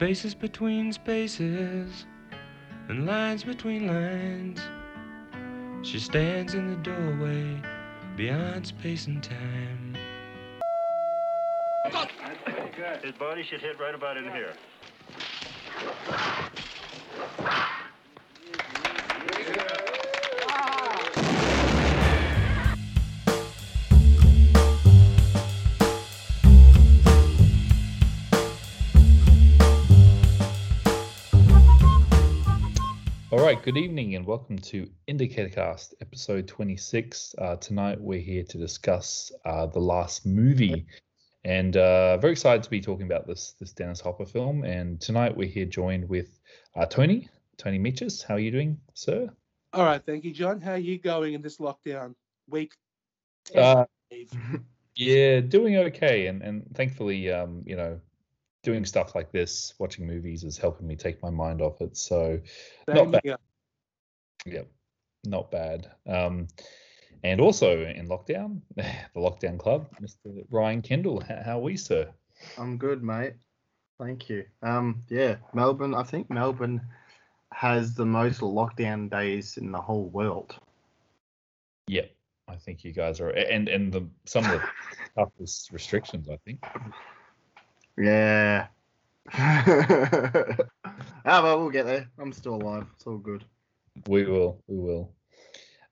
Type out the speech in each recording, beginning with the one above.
Spaces between spaces and lines between lines. She stands in the doorway beyond space and time. His body should hit right about in here. Right, good evening and welcome to Indicator Cast, episode 26. Uh, tonight we're here to discuss uh, the last movie, and uh, very excited to be talking about this this Dennis Hopper film. And tonight we're here joined with uh, Tony, Tony Meaches. How are you doing, sir? All right, thank you, John. How are you going in this lockdown week? Uh, yeah, doing okay, and and thankfully, um, you know, doing stuff like this, watching movies, is helping me take my mind off it. So, not bad. here. Yep, not bad. Um, and also in lockdown, the lockdown club, Mr. Ryan Kendall. How, how are we, sir? I'm good, mate. Thank you. Um, yeah, Melbourne. I think Melbourne has the most lockdown days in the whole world. Yep, I think you guys are, and and the some of the toughest restrictions. I think. Yeah. ah, but we'll get there. I'm still alive. It's all good. We will, we will.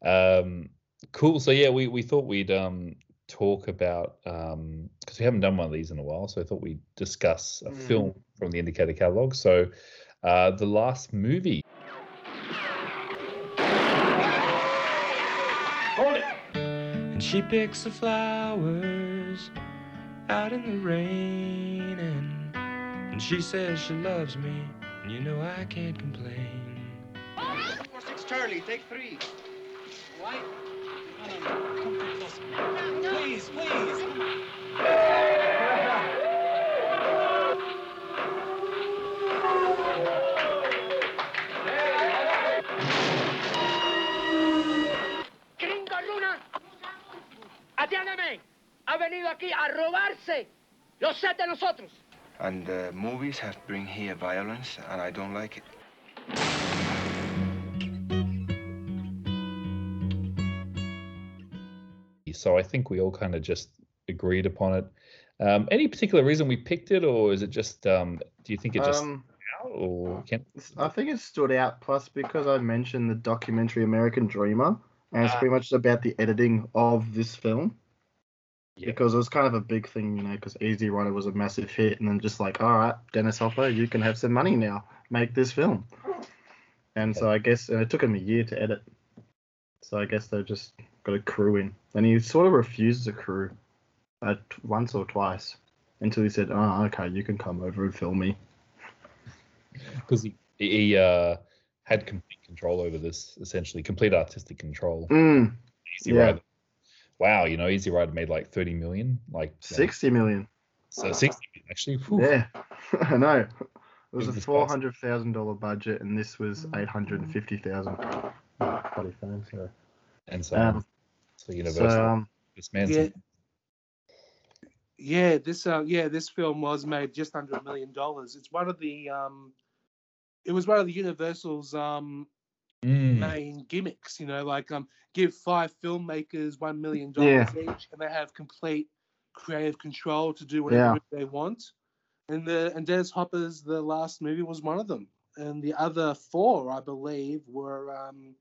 Um, cool. So yeah, we we thought we'd um talk about um because we haven't done one of these in a while, so I thought we'd discuss a Mm. film from the Indicator catalog. So, uh, the last movie. Hold it. And she picks the flowers out in the rain. And, and she says she loves me. And you know I can't complain. Four six Charlie, take three. White. No, no, no. Please, please. Venido aquí a robarse los set de nosotros. And uh, movies have bring here violence, and I don't like it. So I think we all kind of just agreed upon it. Um, any particular reason we picked it, or is it just? Um, do you think it just Um, or can? I think it stood out. Plus, because I mentioned the documentary American Dreamer, and it's Ah. pretty much about the editing of this film. Yeah. Because it was kind of a big thing, you know, because Easy Rider was a massive hit, and then just like, all right, Dennis Hopper, you can have some money now, make this film. And so I guess and it took him a year to edit. So I guess they just got a crew in, and he sort of refused a crew, at once or twice, until he said, "Oh, okay, you can come over and film me." Because he he uh, had complete control over this, essentially complete artistic control. Mm, Easy yeah. Rider. Wow, you know, Easy Rider made like thirty million, like sixty million. so sixty million, actually. Whew. Yeah, I know. It was Give a this four person- hundred thousand dollar budget, and this was eight hundred and fifty thousand. Bloody phone, sorry. And so, Um, so Universal, so um, this man's Yeah. Yeah, this uh, yeah, this film was made just under a million dollars. It's one of the um, it was one of the Universal's um Mm, main gimmicks. You know, like um, give five filmmakers one million dollars Yeah. each, and they have complete creative control to do whatever Yeah. they want. And the and Dennis Hopper's the last movie was one of them, and the other four, I believe, were um,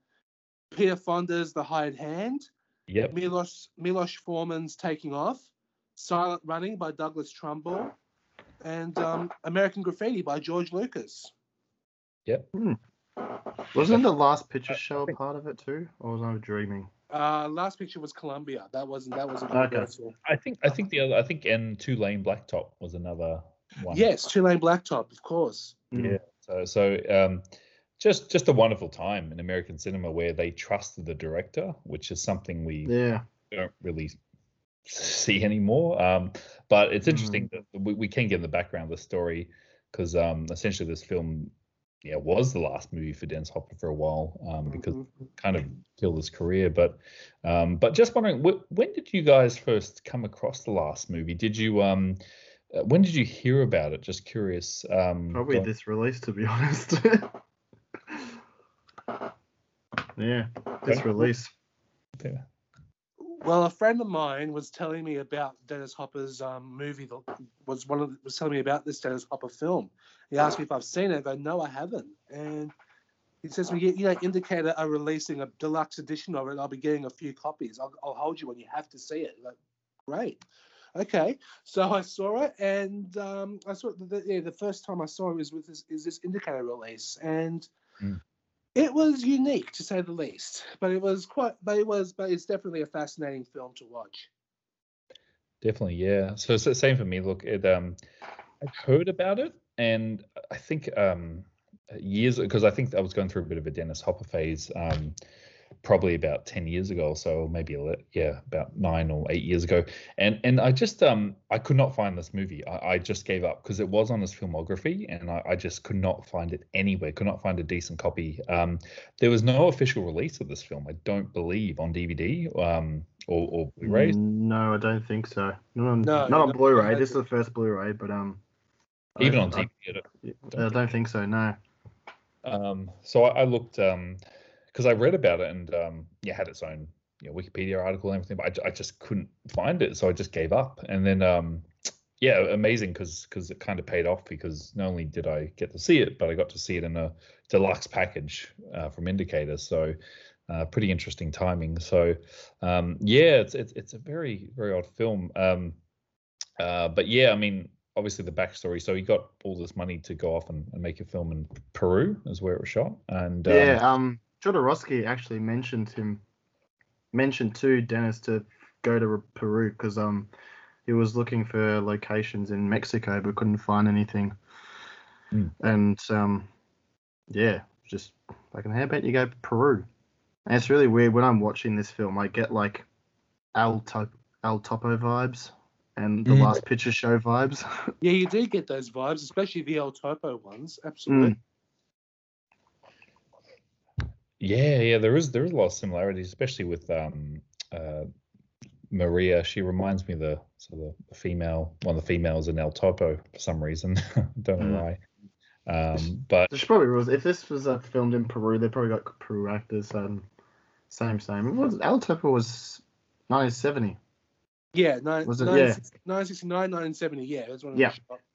Peter Fonda's The Hired Hand. yep. Milos Milos Forman's Taking Off, Silent Running by Douglas Trumbull, and um, American Graffiti by George Lucas. Wasn't the last picture show a part of it too, or was I dreaming? Uh, last picture was Columbia. That wasn't that wasn't Okay. I think I think the other I think and Two Lane Blacktop was another one. Yes, Two Lane Blacktop, of course. Mm. Yeah. So so um, just just a wonderful time in American cinema where they trusted the director, which is something we Yeah. don't really see anymore. Um, but it's interesting that we, we can get in the background of the story because um, essentially this film, yeah, was the last movie for Dennis Hopper for a while um, because Mhm. kind of killed his career. But um, but just wondering, wh- when did you guys first come across the last movie? Did you um uh, when did you hear about it? Just curious. Um, Probably this release, to be honest. yeah, this release. yeah. Well, a friend of mine was telling me about Dennis Hopper's um, movie. that Was one of the, was telling me about this Dennis Hopper film. He asked me if I've seen it. I go, no, I haven't. And he says, well, you, you know, Indicator are releasing a deluxe edition of it. I'll be getting a few copies. I'll, I'll hold you when you have to see it. Like, great. Okay, so I saw it, and um, I saw it. The, yeah, the first time I saw it was with this is this Indicator release, and Mm. It was unique to say the least. But it was quite. But it was. But it's definitely a fascinating film to watch. Definitely, yeah. So it's the same for me. Look, it um, I heard about it, and I think um, years because I think I was going through a bit of a Dennis Hopper phase, um, probably about ten years ago or so, or maybe a li- yeah, about nine or eight years ago. And and I just um, I could not find this movie. I, I just gave up because it was on his filmography, and I, I just could not find it anywhere. Could not find a decent copy. Um, there was no official release of this film. I don't believe on DVD um, or or Blu-ray. No, I don't think so. Not on, No, not on no, Blu-ray. no. This is the first Blu-ray, but um, I Even on don't- DVD. I don't- I, I don't think so. No. Um, so I, I looked because I read about it and um, yeah, had its own you know, Wikipedia article and everything, but I, I just couldn't find it, so I just gave up. And then um, yeah, amazing because because it kind of paid off because not only did I get to see it, but I got to see it in a deluxe package uh, from Indicator. So uh, pretty interesting timing. So um, yeah, it's, it's it's a very very odd film. Um, uh, but yeah, I mean, obviously the backstory. So he got all this money to go off and, and make a film in Peru, is where it was shot. And um, Yeah, um, Jodorowsky actually mentioned him, mentioned to Dennis to go to Peru because um, he was looking for locations in Mexico but couldn't find anything. Hmm. And um, yeah, just like, how about you go to Peru? And it's really weird when I'm watching this film. I get like El Top El Topo vibes and the Mm. Last Picture Show vibes. Yeah, you do get those vibes, especially the El Topo ones. Absolutely. Mm. Yeah, yeah, there is there is a lot of similarities, especially with um, uh, Maria. She reminds me of the so the, the female one of the females in El Topo for some reason. Don't know Mm. why. Um, but She probably was. If this was uh, filmed in Peru, they probably got Peru actors. Um, same, same. It was El Topo was 1970. Yeah, nine, Was it- 969, 1970. Yeah, that's when it Yeah. was shot. Yeah.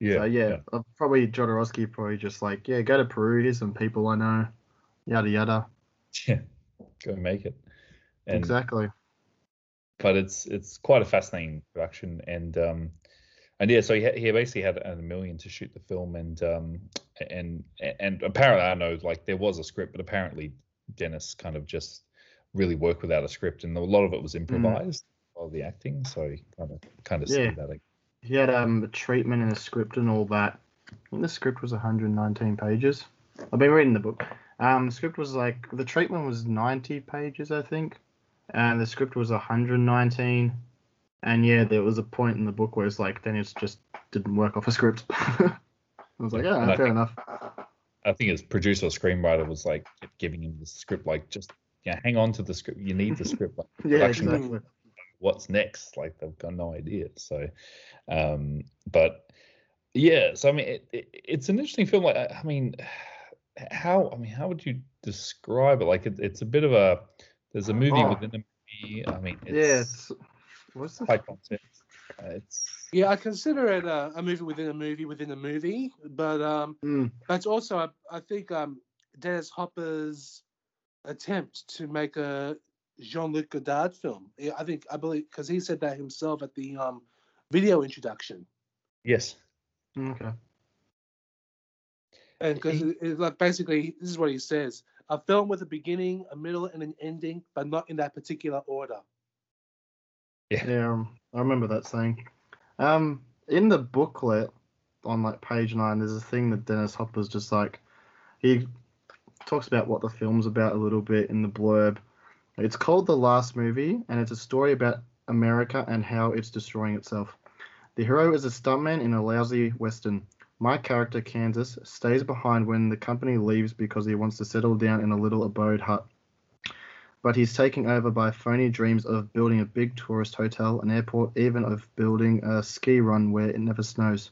Yeah, so yeah, uh, probably Jodorowsky probably just like, yeah, go to Peru. Here's some people I know. Yada yada. yeah, go make it. And, exactly. but it's it's quite a fascinating production and um and yeah so he, he basically had a million to shoot the film and um and and apparently i know like there was a script but apparently dennis kind of just really worked without a script and a lot of it was improvised of the acting so you kind of kind of Yeah. see that like, He had um a treatment and a script and all that. I think the script was 119 pages. I've been reading the book. Um, the script was like the treatment was 90 pages, I think, and the script was 119. And yeah, there was a point in the book where it's like then it just didn't work off a script. I was like, yeah, fair think- enough. i think his producer or screenwriter was like giving him the script like just yeah hang on to the script you need the script like, Yeah, exactly. What's next? Like they've got no idea. So um but yeah so i mean it, it, it's an interesting film. Like i I mean how i mean how would you describe it? Like it, it's a bit of a there's a movie Oh. within a movie. I mean Yeah, it's it's what's the high concept. Uh, it's Yeah, I consider it a, a movie within a movie within a movie, but um, Mm, that's also I, I think um, Dennis Hopper's attempt to make a Jean-Luc Godard film. I think I believe because he said that himself at the um, video introduction, yes okay. and because He- it, it, like basically this is what he says: a film with a beginning, a middle, and an ending, but not in that particular order. Yeah, um, I remember that saying. Um, in the booklet on like page nine, there's a thing that Dennis Hopper's just like he talks about what the film's about a little bit in the blurb. It's called The Last Movie, and it's a story about America and how it's destroying itself. The hero is a stuntman in a lousy western. My character, Kansas, stays behind when the company leaves because he wants to settle down in a little adobe hut. but he's taken over by phony dreams of building a big tourist hotel, an airport, even of building a ski run where it never snows,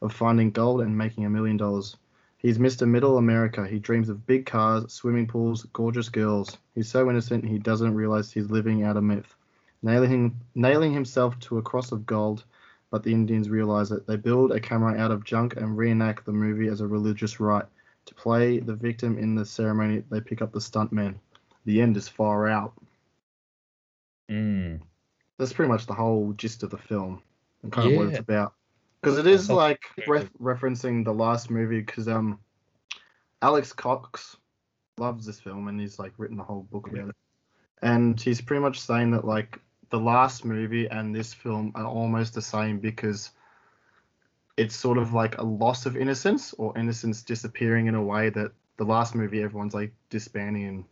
of finding gold and making a million dollars. He's Mr. Middle America. He dreams of big cars, swimming pools, gorgeous girls. He's so innocent he doesn't realize he's living out a myth. Nailing, nailing himself to a cross of gold, but the Indians realize it. They build a camera out of junk and reenact the movie as a religious rite. To play the victim in the ceremony, they pick up the stuntman. The end is far out. Mm. That's pretty much the whole gist of the film and kind of what it's about. Because it is like ref- referencing the last movie. Because um, Alex Cox loves this film and he's like written a whole book about it. And he's pretty much saying that like the last movie and this film are almost the same because it's sort of like a loss of innocence or innocence disappearing in a way that the last movie everyone's like disbanding and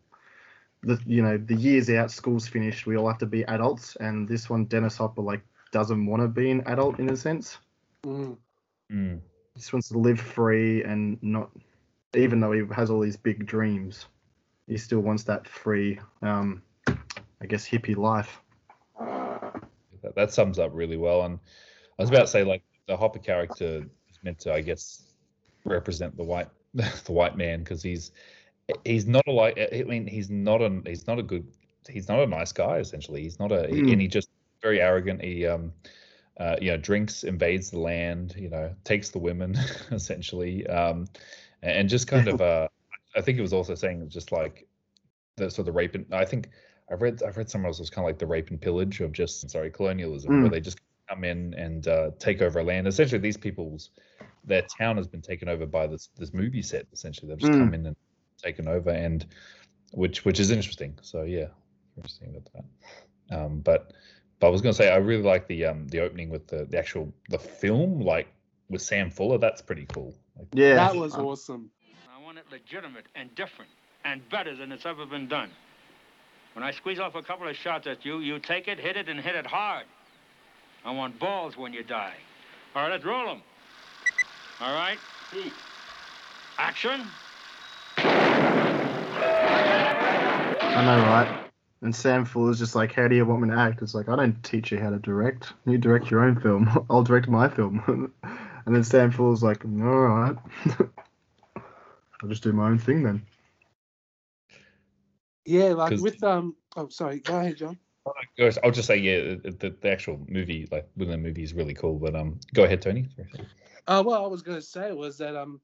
the you know the years out school's finished we all have to be adults and this one dennis hopper like doesn't want to be an adult in a sense Mm. Mm. he just wants to live free and not even though he has all these big dreams he still wants that free um i guess hippie life That, that sums up really well. And I was about to say, like, the Hopper character is meant to, I guess, represent the white, the white man because he's he's not a like. I mean, he's not a he's not a good he's not a nice guy. Essentially, he's not a Mm. and he just very arrogant. He um. Uh, you know, drinks, invades the land, you know, takes the women, essentially, um, and, just kind of, uh, I think it was also saying just like the sort of rape and I think I've read I've read somewhere else it was kind of like the rape and pillage of just sorry colonialism where Mm. they just come in and uh, take over land. Essentially, these people's their town has been taken over by this this movie set. Essentially, they've just Mm. come in and taken over, and which which is interesting. So yeah, interesting about that. Um, but but I was going to say I really like the um the opening with the the actual the film like with Sam Fuller. That's pretty cool. Like, yeah That was um, awesome. I want it legitimate and different and better than it's ever been done. When I squeeze off a couple of shots at you, you take it, hit it, and hit it hard. I want balls when you die. All right, let's roll them. All right? Action. i know right and sam fuller's just like how do you want me to act it's like i don't teach you how to direct you direct your own film i'll direct my film and then sam fuller's like all right i'll just do my own thing then Yeah, like with um. Oh, sorry. Go ahead, John. I'll just say, yeah, the, the, the actual movie, like within the movie, is really cool. But um, go ahead, Tony. Sorry. Uh, what I was going to say was that um,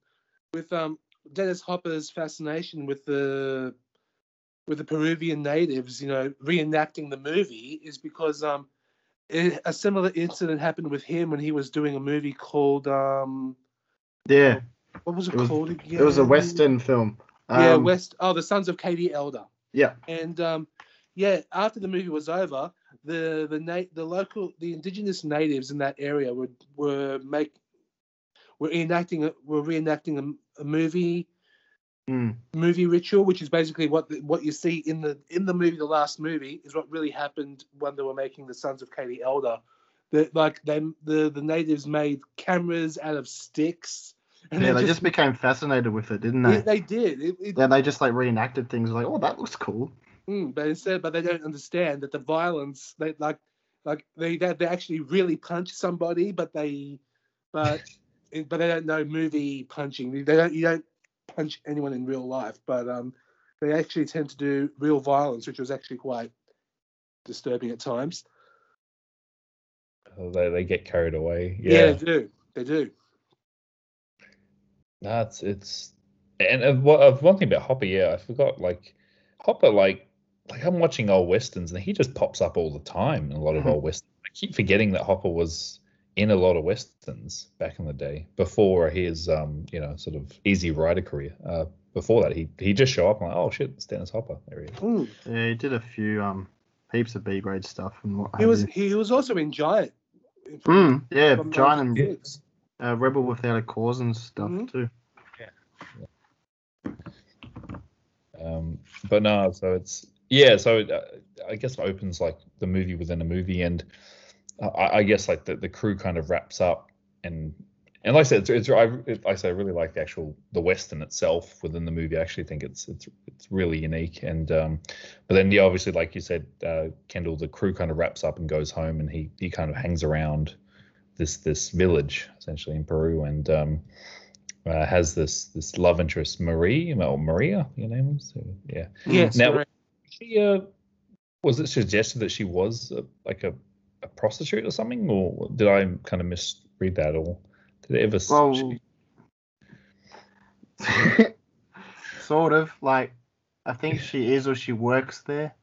with um Dennis Hopper's fascination with the with the Peruvian natives, you know, reenacting the movie is because um, it, a similar incident happened with him when he was doing a movie called um, yeah what was it, It was- called again? it was a western film Yeah, Um, West. Oh, the Sons of Katie Elder. yeah And um, yeah, after the movie was over, the the na- the local the indigenous natives in that area were were make were enacting a, were reenacting a, a movie Mm. movie ritual, which is basically what the, what you see in the in the movie, the last movie, is what really happened when they were making the Sons of Katie Elder. The, like them, the the natives made cameras out of sticks. And yeah they they just became fascinated with it didn't they yeah, they did. It, it, yeah they just like reenacted things like oh that looks cool Mm, but instead, but they don't understand that the violence, they like, like they they, they actually really punch somebody, but they, but but they don't know movie punching. They don't you don't punch anyone in real life, but um, they actually tend to do real violence, which was actually quite disturbing at times. They, they get carried away. Yeah, Yeah, they do. They do. that's it's and what uh, one thing about Hopper, yeah, I forgot. Like Hopper, like like I'm watching old westerns and he just pops up all the time in a lot of Mhm. old westerns. I keep forgetting that Hopper was in a lot of westerns back in the day before his um you know sort of easy rider career. Uh, before that, he he just show up and like, oh shit, it's Dennis Hopper. There he is. Mm. yeah he did a few um heaps of b grade stuff and what He was you. he was also in Giant. Mm, yeah giant and 96. uh, rebel without a cause and stuff Mhm. too Um, but no, so it's yeah. So it, uh, I guess it opens like the movie within a movie, and I, I guess like the, the crew kind of wraps up, and and like I said, it's, it's I, it, like I say, I really like the actual the western itself within the movie. I actually think it's it's it's really unique. And um, but then yeah, obviously, like you said, uh, Kendall, the crew kind of wraps up and goes home, and he he kind of hangs around this this village essentially in Peru, and um, uh, has this this love interest Marie or Maria, your name was so, yeah. Yes. Now, correct. She uh, was it suggested that she was a, like a, a prostitute or something, or did I kind of misread that, or did it ever? Well, sort of like I think she is or she works there.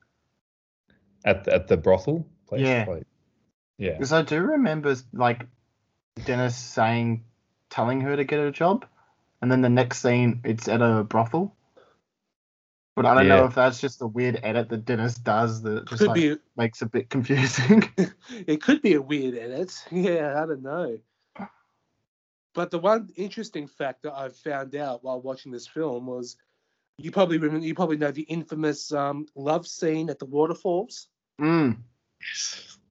at the, at the brothel place. Yeah. like- yeah. Because I do remember like Dennis saying, telling her to get a job, and then the next scene it's at a brothel. But I don't know if that's just a weird edit that Dennis does that just Could like, be makes a bit confusing. it could be a weird edit. Yeah, I don't know. But the one interesting fact that I found out while watching this film was you probably remember you probably know the infamous um, love scene at the waterfalls. mm.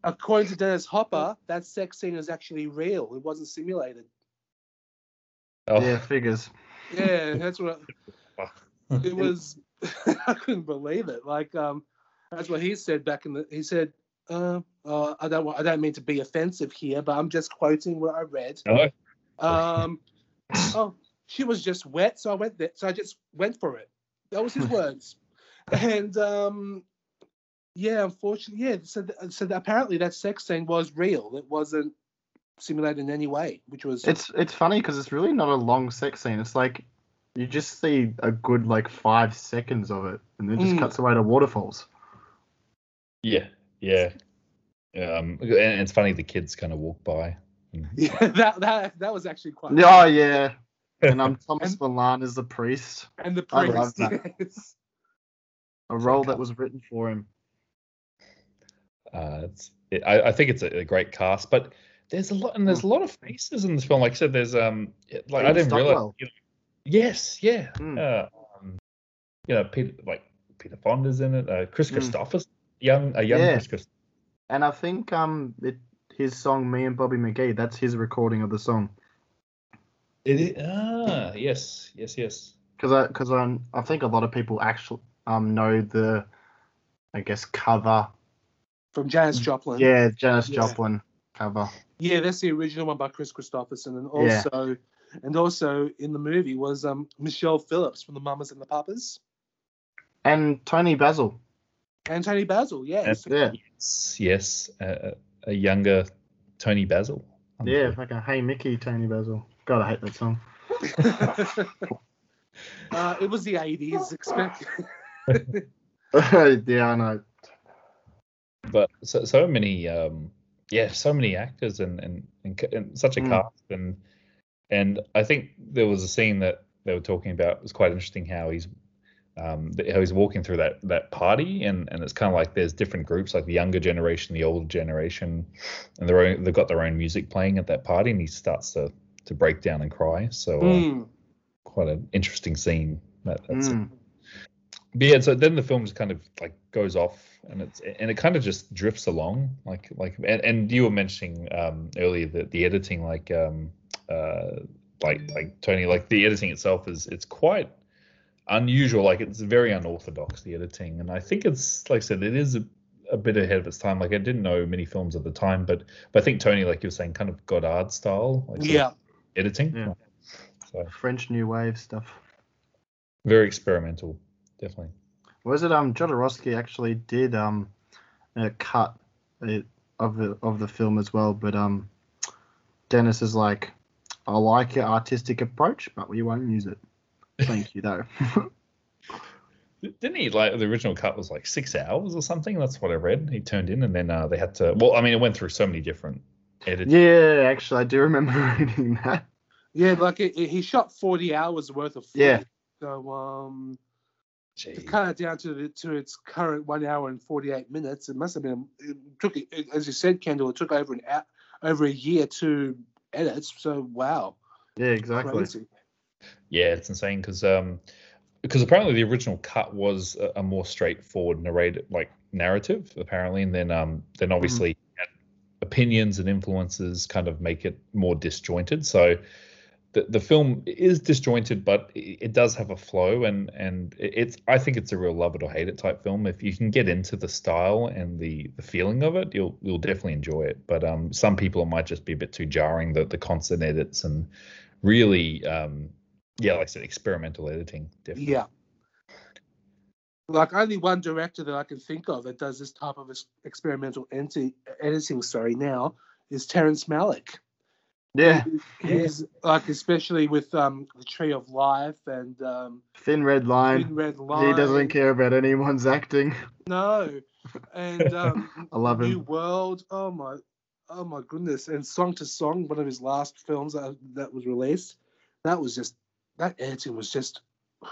According to Dennis Hopper, that sex scene is actually real. It wasn't simulated. Oh, Yeah, figures. Yeah, that's what it was. I couldn't believe it. Like, um, that's what he said back in the. He said, uh, uh, "I don't want. I don't mean to be offensive here, but I'm just quoting what I read." Oh, Um, oh, she was just wet, so I went there. So I just went for it. That was his words. And um, yeah, unfortunately, yeah. So, th- so apparently that sex scene was real. It wasn't simulated in any way, which was It's it's funny because it's really not a long sex scene. It's like you just see a good like five seconds of it, and then just Mm. cuts away to waterfalls. yeah, yeah. Um, and it's funny the kids kind of walk by. and- yeah. That that that was actually quite. Oh yeah, and um Thomas And- Milian is the priest, And the I priest. love that. yes. a role that was written for him. Uh, it's, it, I, I think it's a, a great cast, but there's a lot and there's a lot of faces in this film. Like I said, there's um, it- like I Ian didn't realize. Stockwell. You know, yes, yeah. Mm. Uh, um, you know, Peter like Peter Fonda's in it. Uh, Chris Mm. Christophers, young a young Yeah. Chris Christophers. And I think um it, his song "Me and Bobby McGee" that's his recording of the song. It is, ah, yes, yes, yes. Because I because I I think a lot of people actually um know the, I guess cover. From Janis Joplin. Yeah, Janis Yeah. Joplin cover. Yeah, that's the original one by Kris Kristofferson, and Yeah. Also, and also in the movie was um Michelle Phillips from the Mamas and the Papas, And Toni Basil. and Toni Basil. Yes. Yeah. Yes, yes. Uh, a younger Toni Basil. Yeah, fucking Hey Mickey, Toni Basil. God, I hate that song. uh, it was the '80s. Expect. yeah, I know. but so, so many um yeah so many actors and and, and, and such a Mm. cast and and i think there was a scene that they were talking about it was quite interesting how he's um how he's walking through that that party and and it's kind of like there's different groups like the younger generation the older generation and their own they've got their own music playing at that party and he starts to to break down and cry so uh, Mm. quite an interesting scene that, that's Mm. but yeah, so then the film just kind of like goes off and it's and it kind of just drifts along like like and, and you were mentioning um earlier that the editing like um uh like like Tony like the editing itself is it's quite unusual like it's very unorthodox the editing and I think it's like I said it is a, a bit ahead of its time like I didn't know many films at the time but but I think Tony like you were saying kind of Godard style like Yeah. editing Yeah. so French New Wave stuff. very experimental definitely Was it um Jodorowsky actually did um a cut uh, of the of the film as well, but um Dennis is like, I like your artistic approach, but we won't use it. Thank you though. Didn't he like the original cut was like six hours or something? That's what I read. He turned in and then uh, they had to. Well, I mean, it went through so many different edits. yeah, actually, I do remember reading that. Yeah, like it, it- he shot 40 hours worth of footage. Yeah. So um, to Jeez. cut it down to the, to its current one hour and 48 minutes, it must have been. It took it, as you said, Kendall. It took over an hour, over a year to edit. So wow, Yeah, exactly. crazy. Yeah, it's insane because um because apparently the original cut was a, a more straightforward narrated like narrative apparently, and then um then obviously he had opinions and influences kind of make it more disjointed. So the, the film is disjointed, but it, does have a flow, and and it's I think it's a real love it or hate it type film. If you can get into the style and the the feeling of it, you'll you'll definitely enjoy it. But um, some people it might just be a bit too jarring the the constant edits and really um, yeah, like I said, experimental editing. Definitely. Yeah. Like only one director that I can think of that does this type of experimental editing. Sorry, now is Terrence Malick. Yeah, He's like especially with um the Tree of Life and um Thin Red Line. Thin Red Line. He doesn't care about anyone's acting. No, and um, I love New. World. Oh my, oh my goodness! And Song to Song, one of his last films that, that was released. That was just that editing was just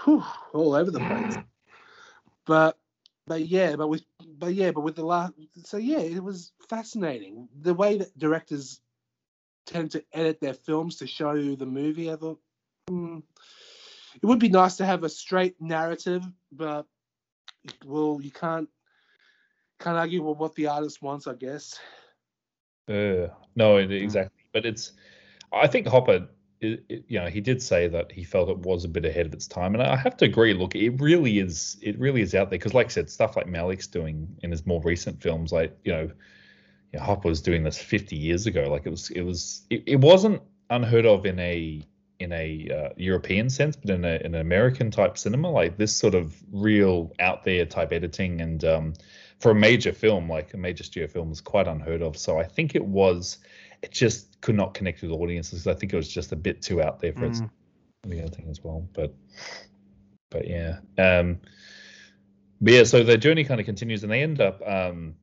whew, all over the place. But but yeah, but with but yeah, but with the last. So yeah, it was fascinating the way that directors tend to edit their films to show you the movie. I thought. hmm, it would be nice to have a straight narrative, but well, you can't can't argue with what the artist wants, I guess. Uh, no, exactly. But it's, I think Hopper, i i you know, he did say that he felt it was a bit ahead of its time, and I have to agree. Look, it really is. It really is out there because, like I said, stuff like Malick's doing in his more recent films, like you know, you know, Hopper was doing this 50 years ago. Like it was, it was, it, it wasn't unheard of in a in a uh, European sense, but in, a, in an American type cinema, like this sort of real out there type editing, and um, for a major film, like a major studio film, was quite unheard of. So I think it was, it just could not connect with audiences. I think it was just a bit too out there for its Mm. the other thing as well. But but yeah, um, but yeah. So the journey kind of continues, and they end up um,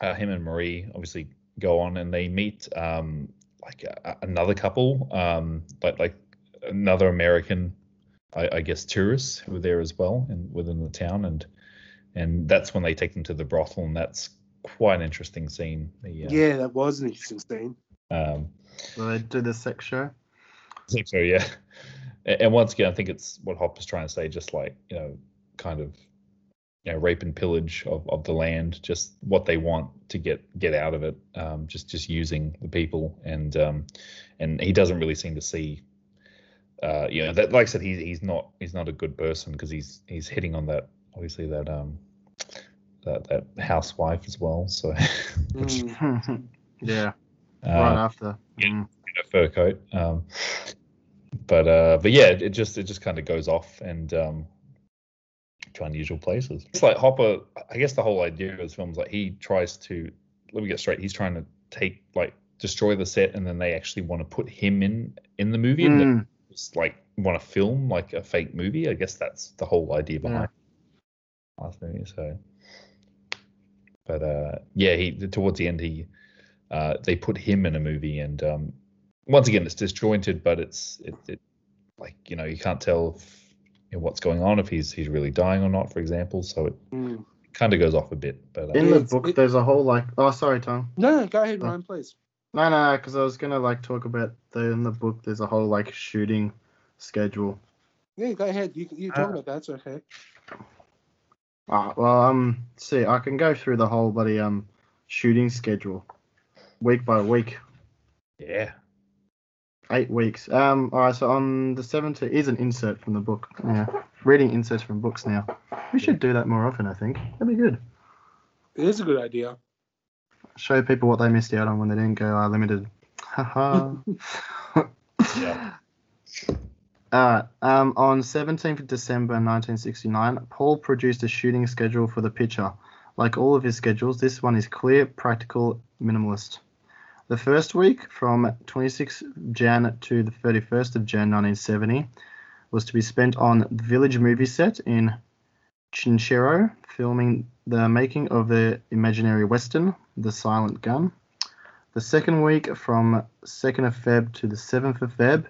uh, him and Marie obviously go on, and they meet um, like a, a- another couple, um, like like another American, I, I guess tourists who were there as well, and within the town, and and that's when they take them to the brothel, and that's quite an interesting scene. The, Yeah, that was an interesting scene. Um, So they do the sex show. Sex show, yeah. A- And once again, I think it's what Hopper's trying to say, just like, you know, kind of, you know, rape and pillage of, of the land, just what they want to get get out of it, um, just just using the people, and um, and he doesn't really seem to see, uh, you know, that like I said, he's he's not he's not a good person because he's he's hitting on that obviously that um that that housewife as well, so which Mm. yeah, uh, right after. yeah. Mm. a fur coat. Um, but uh, but yeah, it, it just it just kind of goes off and um, to unusual places. It's like Hopper. I guess the whole idea of this film is like he tries to. Let me get straight. He's trying to take like destroy the set, and then they actually want to put him in in the movie, and Mm. they just like want to film like a fake movie. I guess that's the whole idea behind last movie. So, but uh, yeah, he towards the end he uh, they put him in a movie, and um, once again it's disjointed, but it's it, it like you know you can't tell if, you know, what's going on if he's he's really dying or not, for example. So it Mm. kind of goes off a bit, but uh, In the book, it- there's a whole like. Oh, sorry, Tom. No, no, go ahead, Oh. Ryan, please. No, no, because I was gonna like talk about the in the book. There's a whole like shooting schedule. Yeah, go ahead. You you Uh, talk about that. It's okay. Ah, well, um, see, I can go through the whole bloody um shooting schedule, week by week, yeah, eight weeks. Um, all right, so on the 17th is an insert from the book. Yeah, reading inserts from books now. We should do that more often. I think that'd be good. It is a good idea. Show people what they missed out on when they didn't go uh, limited. Haha. yeah. Alright, um, on 17th December 1969, Paul produced a shooting schedule for the picture. Like all of his schedules, this one is clear, practical, minimalist. The first week, from 26 Jan to the 31st of Jan 1970, was to be spent on the village movie set in Chinchero, filming the making of the imaginary western, The Silent Gun. The second week, from 2nd of Feb to the 7th of Feb,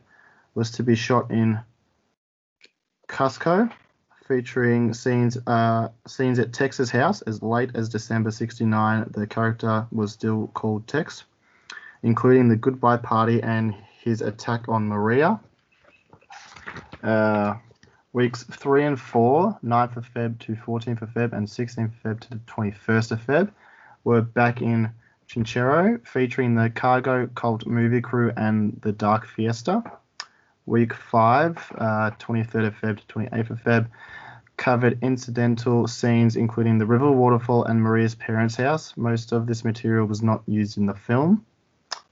was to be shot in Cusco, featuring scenes uh, scenes at Tex's house as late as December '69. The character was still called Tex, including the goodbye party and his attack on Maria. Uh, weeks three and four, 9th of Feb to 14th of Feb, and 16th of Feb to the 21st of Feb, were back in Chinchero, featuring the Cargo Cult movie crew and the Dark Fiesta. Week 5, uh, 23rd of Feb to 28th of Feb, covered incidental scenes including the river waterfall and Maria's parents' house. Most of this material was not used in the film.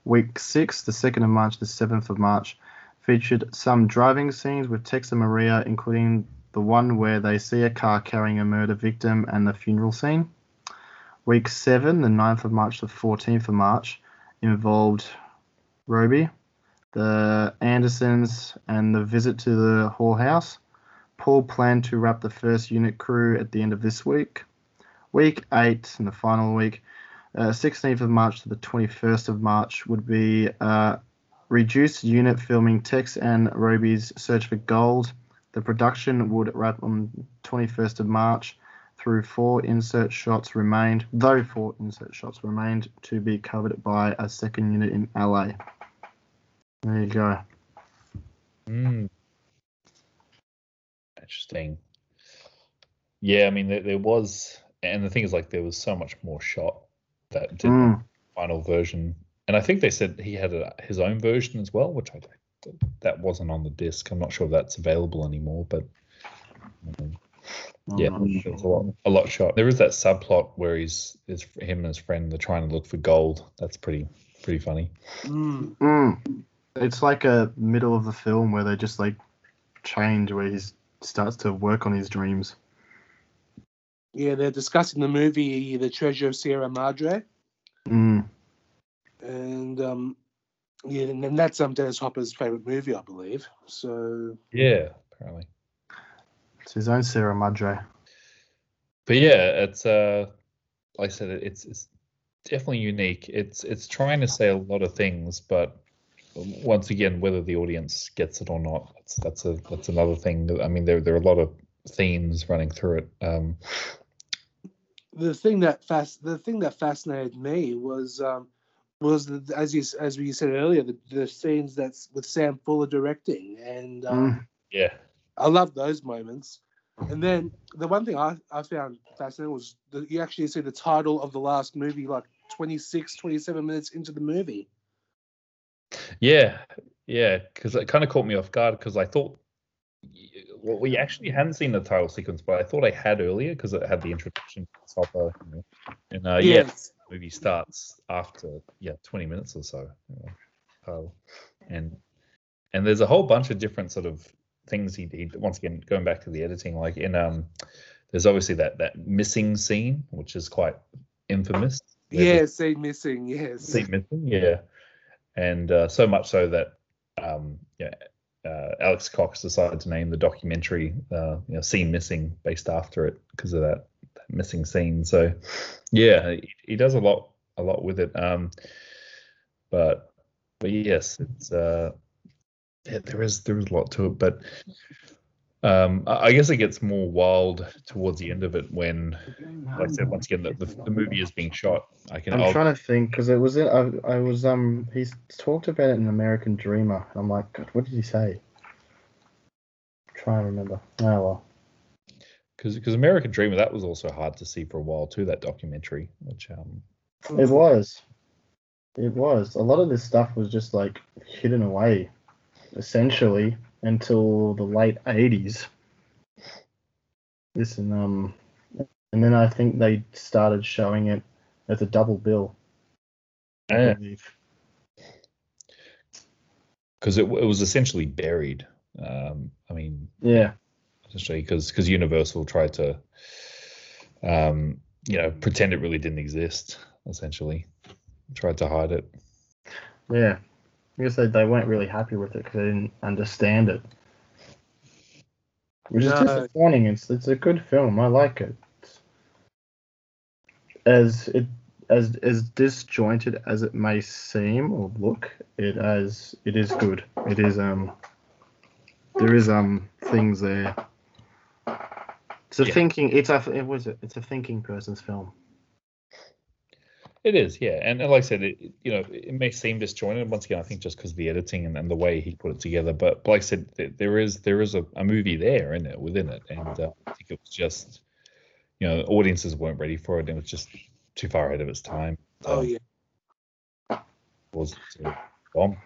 Week 6, the 2nd of March the 7th of March, featured some driving scenes with Tex and Maria, including the one where they see a car carrying a murder victim and the funeral scene. Week 7, the 9th of March the 14th of March, involved Roby, the Andersons, and the visit to the Hall House. Paul planned to wrap the first unit crew at the end of this week. Week 8, and the final week, uh, 16th of March to the 21st of March, would be uh, reduced unit filming Tex and Roby's Search for Gold. The production would wrap on 21st of March through four insert shots remained, though four insert shots remained to be covered by a second unit in LA. There you go. Mm. Interesting. Yeah, I mean, there, there was, and the thing is, like, there was so much more shot that did Mm. the final version, and I think they said he had a, his own version as well, which I that wasn't on the disc. I'm not sure if that's available anymore, but um, yeah, I'm there's a lot, a lot shot. There is that subplot where he's, is him and his friend they're trying to look for gold. That's pretty, pretty funny. Mm. Mm. It's like a middle of the film where they just like change where he starts to work on his dreams. Yeah, they're discussing the movie The Treasure of Sierra Madre. Mm. And um, yeah, and then that's um, Dennis Hopper's favorite movie, I believe. So Yeah, apparently. It's his own Sierra Madre. but yeah, it's uh, like I said, it's it's definitely unique. It's it's trying to say a lot of things, but once again, whether the audience gets it or not, that's that's a that's another thing. I mean, there there are a lot of themes running through it. Um, the thing that fas- the thing that fascinated me was um, was the, as you as we said earlier the, the scenes that's with Sam Fuller directing, and um, Mm. yeah, I love those moments. And then the one thing I, I found fascinating was that you actually see the title of the last movie like 26, 27 minutes into the movie. yeah, yeah, because it kind of caught me off guard because I thought. Well, we actually hadn't seen the title sequence, but I thought I had earlier because it had the introduction to Hopper, you know. and uh, yeah, Yes. movie starts after yeah 20 minutes or so you know, uh, and and there's a whole bunch of different sort of things he did once again going back to the editing like in um there's obviously that that missing scene which is quite infamous Yeah, scene missing. Yes. scene missing yeah and uh, so much so that um yeah uh, Alex Cox decided to name the documentary uh, you know scene missing based after it because of that, that missing scene. So yeah he, he does a lot a lot with it. Um but but yes it's uh yeah, there is there is a lot to it but um I guess it gets more wild towards the end of it when like I said once again the, the, the movie is being shot I can I'm I'll- trying to think because it was I, I was um he's talked about it in American Dreamer. and I'm like, God, what did he say? Try and remember. Oh well. because because American Dreamer that was also hard to see for a while too that documentary which um It was. It was. A lot of this stuff was just like hidden away, essentially, until the late '80s. Listen, um, and then I think they started showing it as a double bill. Yeah. because it, it was essentially buried um I mean Yeah. essentially because because Universal tried to um you know pretend it really didn't exist essentially tried to hide it Yeah. I guess they, they weren't really happy with it because they didn't understand it. Which is No. disappointing. It's it's a good film. I like it. As it as as disjointed as it may seem or look, it as it is good. It is um there is um things there. It's a Yeah. thinking. It's a it was it, it's a thinking person's film. It is, yeah, and, and like I said, it it- you know it may seem disjointed once again. I think just because of the editing and, and the way he put it together, but, but like I said, th- there is there is a, a movie there in it within it, and uh, I think it was just you know audiences weren't ready for it. and It was just too far ahead of its time. Oh Um, yeah. was it's a bomb.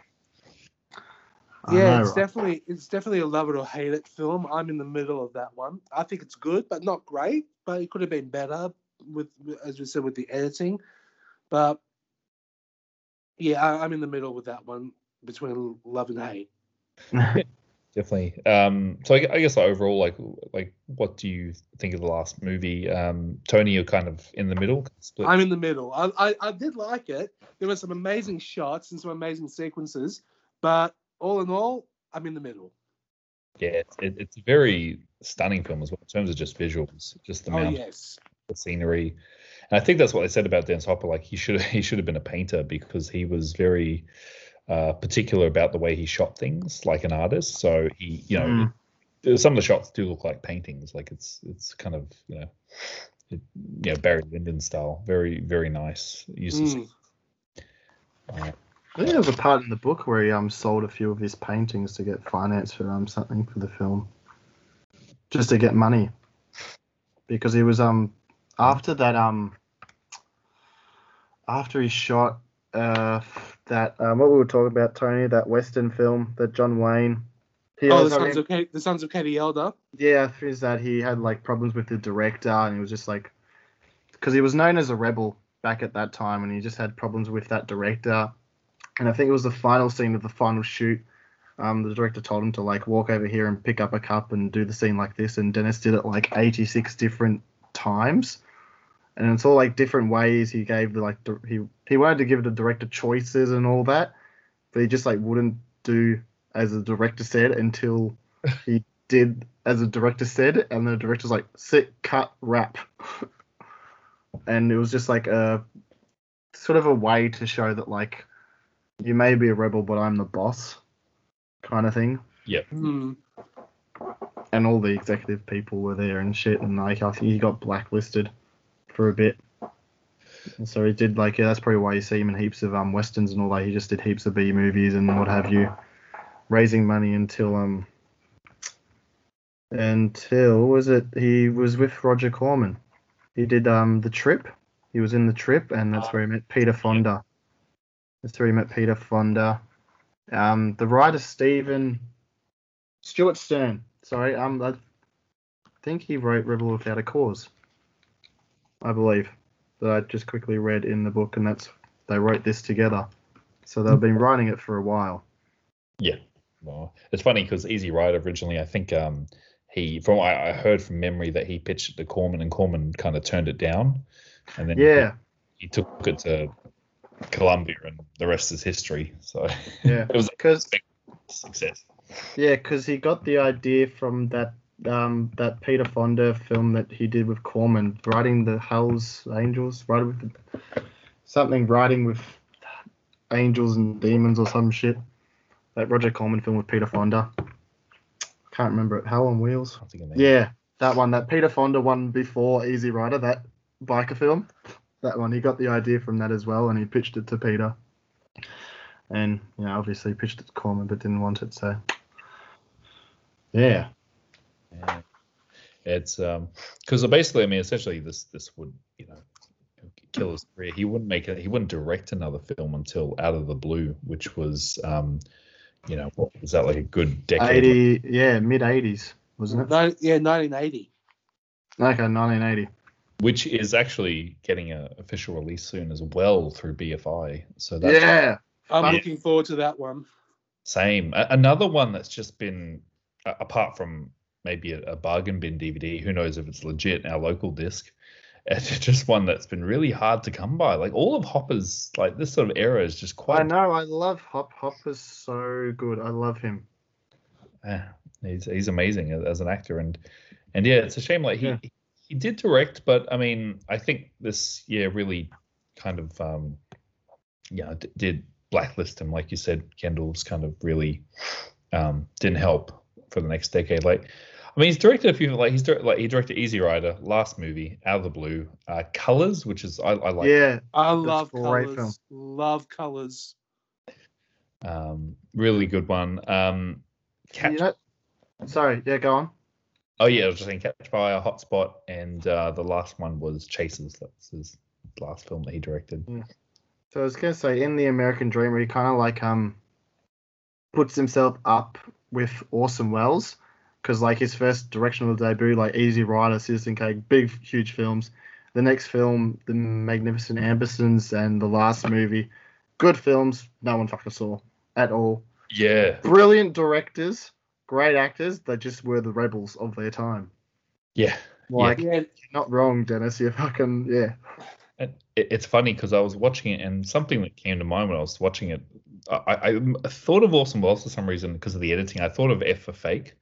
Yeah, it's definitely it's definitely a love it or hate it film. I'm in the middle of that one. I think it's good, but not great. But it could have been better with, as we said, with the editing. But yeah, I, I'm in the middle with that one between love and hate. Definitely. Um, so I, I guess like, overall, like, like, what do you think of the last movie? Um, Tony, you're kind of in the middle. Split. I'm in the middle. I, I I did like it. There were some amazing shots and some amazing sequences, but all in all, I'm in the middle. yeah, it's, it, it's a very stunning film as well in terms of just visuals, just the Oh amount yes. of scenery. And I think that's what they said about Dennis Hopper. Like he should he should have been a painter because he was very uh, particular about the way he shot things, like an artist. So he, you know, Mm. some of the shots do look like paintings. Like it's it's kind of you know, it, you know Barry Lyndon style. Very very nice. Use of Mm. uh, I think there was a part in the book where he um sold a few of his paintings to get finance for um something for the film, just to get money, because he was um after that um after he shot uh that um what we were talking about Tony that Western film that John Wayne. He Oh, the sons of Katie, the sons of Katie Elder. yeah, after that he had like problems with the director and he was just like because he was known as a rebel back at that time and he just had problems with that director and I think it was the final scene of the final shoot. Um, the director told him to like walk over here and pick up a cup and do the scene like this, and Dennis did it like 86 different times, and it's all like different ways. He gave the like di- he he wanted to give the director choices and all that, but he just like wouldn't do as the director said until he did as the director said, and the director's like sit, cut, wrap, and it was just like a sort of a way to show that like you may be a rebel, but I'm the boss, kind of thing. Hmm. And all the executive people were there and shit, and like I think he got blacklisted for a bit. And so he did like yeah, that's probably why you see him in heaps of um westerns and all that. He just did heaps of B movies and what have you, raising money until um until was it he was with Roger Corman. He did um the trip. He was in the trip, and that's where he met Peter Fonda. That's where he met Peter Fonda. Um, the writer Stephen Stewart Stern. Sorry, um, I think he wrote Rebel Without a Cause. I believe that I just quickly read in the book, and that's they wrote this together. So they've been writing it for a while. Yeah. Well, it's funny because Easy Rider originally, I think um, he, from I, I heard from memory that he pitched it to Corman and Corman kind of turned it down, and then Yeah, he took it to Columbia, and the rest is history. So yeah, it was because success. Yeah, because he got the idea from that um that Peter Fonda film that he did with Corman, writing the Hell's Angels, writing with the, something, writing with angels and demons or some shit. That Roger Corman film with Peter Fonda. Can't remember it. Hell on Wheels. I think of that. Yeah, that one. That Peter Fonda one before Easy Rider, that biker film. That one. He got the idea from that as well, and he pitched it to Peter. And you know, obviously pitched it to Corman, but didn't want it. So yeah, Yeah. It's um because basically, I mean, essentially, this this would you know kill his career. He wouldn't make it. He wouldn't direct another film until Out of the Blue, which was um you know what was that like a good decade? eighty. Yeah, mid eighties, wasn't it? No, yeah, 1980. Okay, nineteen eighty. which is actually getting an official release soon as well through BFI. So that's Yeah. I'm Fuck. looking forward to that one. same. A- another one that's just been a- apart from maybe a, a bargain bin DVD. Who knows if it's legit? Our local disc. It's just one that's been really hard to come by. Like all of Hopper's, like this sort of era is just quite. I know. I love Hop. Hopper's so good. I love him. Yeah, he's he's amazing as, an actor, and and yeah, it's a shame. Like he Yeah. he did direct, but I mean, I think this year really kind of um yeah d- did blacklist him, like you said. Kendall's kind of really um didn't help for the next decade. Like, I mean, he's directed a few like he's dir- like he directed Easy Rider, last movie, Out of the Blue, uh, Colors, which is I, I like. yeah. I love a great colors. Love colors. Um, really good one. Um, Catch You know- sorry. Yeah. Go on. Oh yeah, I was just saying Catch Fire, Hotspot, and uh, the last one was Chasers. That's his last film that he directed. Yeah. So I was gonna say in the American Dreamer, he kind of like um puts himself up with Orson Welles because like his first directional debut, like Easy Rider, Citizen Kane, big huge films. The next film, The Magnificent Ambersons, and the last movie, good films. No one fucking saw at all. Yeah, Brilliant directors, great actors. They just were the rebels of their time. yeah. Like, Yeah, you're not wrong, Dennis. You're fucking yeah. It, it's funny because I was watching it, and something that came to mind when I was watching it, I, I, I thought of Orson Welles for some reason because of the editing. I thought of F for Fake